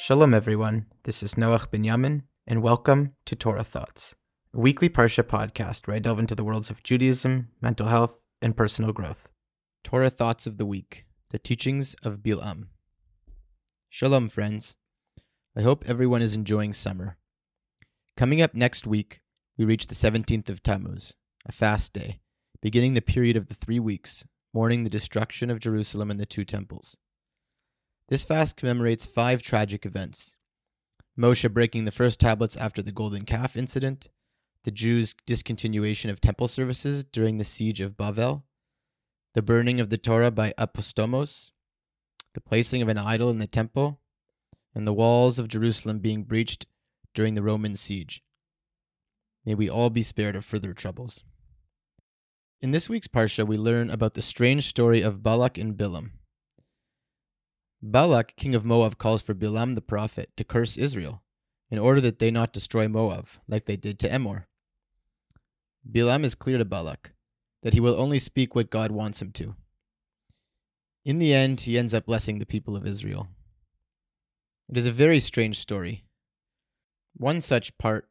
Shalom, everyone. This is Noach Binyamin, and welcome to Torah Thoughts, a weekly Parsha podcast where I delve into the worlds of Judaism, mental health, and personal growth. Torah Thoughts of the Week The Teachings of Bilam. Shalom, friends. I hope everyone is enjoying summer. Coming up next week, we reach the 17th of Tammuz, a fast day, beginning the period of the three weeks, mourning the destruction of Jerusalem and the two temples. This fast commemorates five tragic events Moshe breaking the first tablets after the golden calf incident, the Jews' discontinuation of temple services during the siege of Bavel, the burning of the Torah by apostomos, the placing of an idol in the temple, and the walls of Jerusalem being breached during the Roman siege. May we all be spared of further troubles. In this week's Parsha, we learn about the strange story of Balak and Bilam. Balak, king of Moab, calls for Bilam the prophet to curse Israel, in order that they not destroy Moab, like they did to Emor. Bilam is clear to Balak that he will only speak what God wants him to. In the end, he ends up blessing the people of Israel. It is a very strange story. One such part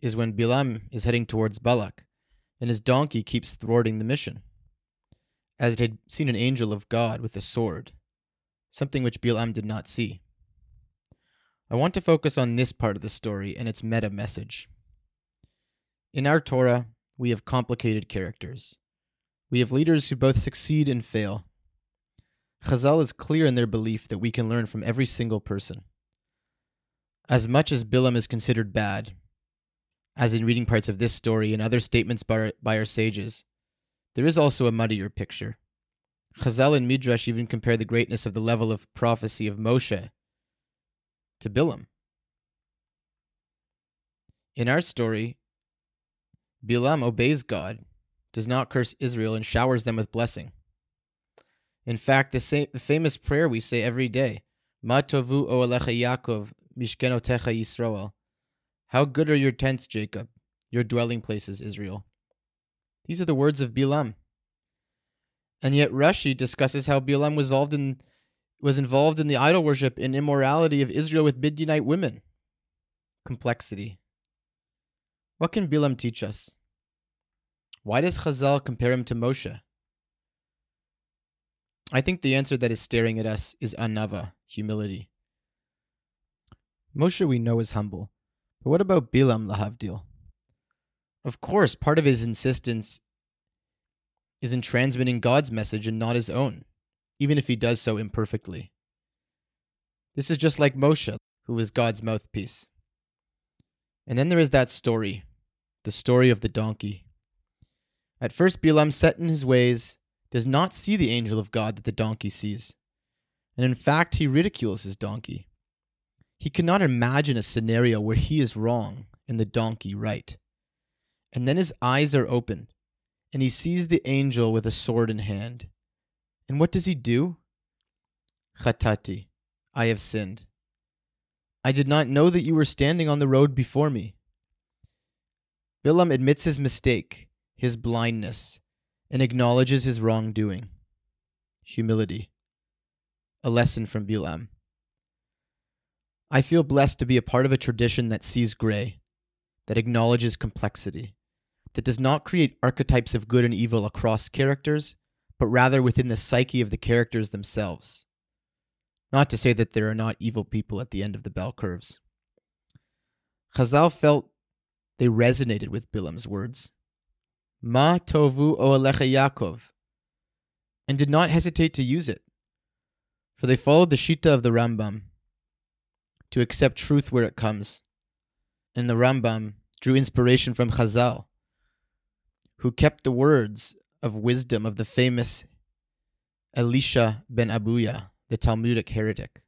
is when Bilam is heading towards Balak, and his donkey keeps thwarting the mission, as it had seen an angel of God with a sword something which Bilam did not see. I want to focus on this part of the story and its meta message. In our Torah, we have complicated characters. We have leaders who both succeed and fail. Chazal is clear in their belief that we can learn from every single person. As much as Bilam is considered bad, as in reading parts of this story and other statements by our, by our sages, there is also a muddier picture. Chazal and Midrash even compare the greatness of the level of prophecy of Moshe to Bilam. In our story, Bilam obeys God, does not curse Israel, and showers them with blessing. In fact, the, same, famous prayer we say every day, Ma tovu ohalecha Yaakov, mishkenotecha Yisrael. How good are your tents, Jacob, your dwelling places, Israel. These are the words of Bilam. And yet Rashi discusses how Bilam was involved in was involved in the idol worship and immorality of Israel with Midianite women. Complexity. What can Bilam teach us? Why does Chazal compare him to Moshe? I think the answer that is staring at us is anava, humility. Moshe we know is humble, but what about Bilam lahavdil? Of course, part of his insistence is in transmitting God's message and not his own, even if he does so imperfectly. This is just like Moshe, who was God's mouthpiece. And then there is that story, the story of the donkey. At first, Bilam, set in his ways, does not see the angel of God that the donkey sees. And in fact, he ridicules his donkey. He cannot imagine a scenario where he is wrong and the donkey right. And then his eyes are open and he sees the angel with a sword in hand. And what does he do? Chatati, I have sinned. I did not know that you were standing on the road before me. Bilam admits his mistake, his blindness, and acknowledges his wrongdoing. Humility. A lesson from Bilam. I feel blessed to be a part of a tradition that sees gray, that acknowledges complexity that does not create archetypes of good and evil across characters, but rather within the psyche of the characters themselves. Not to say that there are not evil people at the end of the bell curves. Chazal felt they resonated with Bilam's words. Ma tovu ohalecha Yaakov, and did not hesitate to use it, for they followed the Shita of the Rambam to accept truth where it comes. And the Rambam drew inspiration from Chazal who kept the words of wisdom of the famous Elisha ben Abuya, the Talmudic heretic.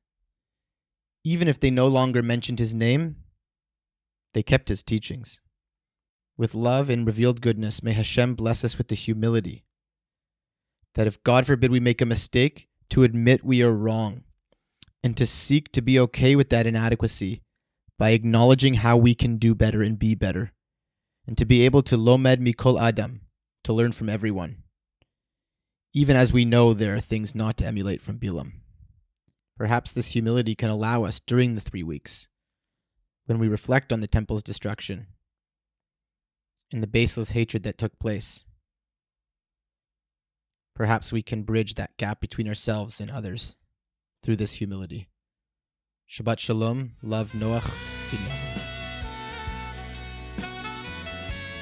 Even if they no longer mentioned his name, they kept his teachings. With love and revealed goodness, may Hashem bless us with the humility that if God forbid we make a mistake, to admit we are wrong and to seek to be okay with that inadequacy by acknowledging how we can do better and be better and to be able to lomed mikol adam, to learn from everyone, even as we know there are things not to emulate from Bilam. Perhaps this humility can allow us during the three weeks, when we reflect on the temple's destruction and the baseless hatred that took place. Perhaps we can bridge that gap between ourselves and others through this humility. Shabbat Shalom, love Noach.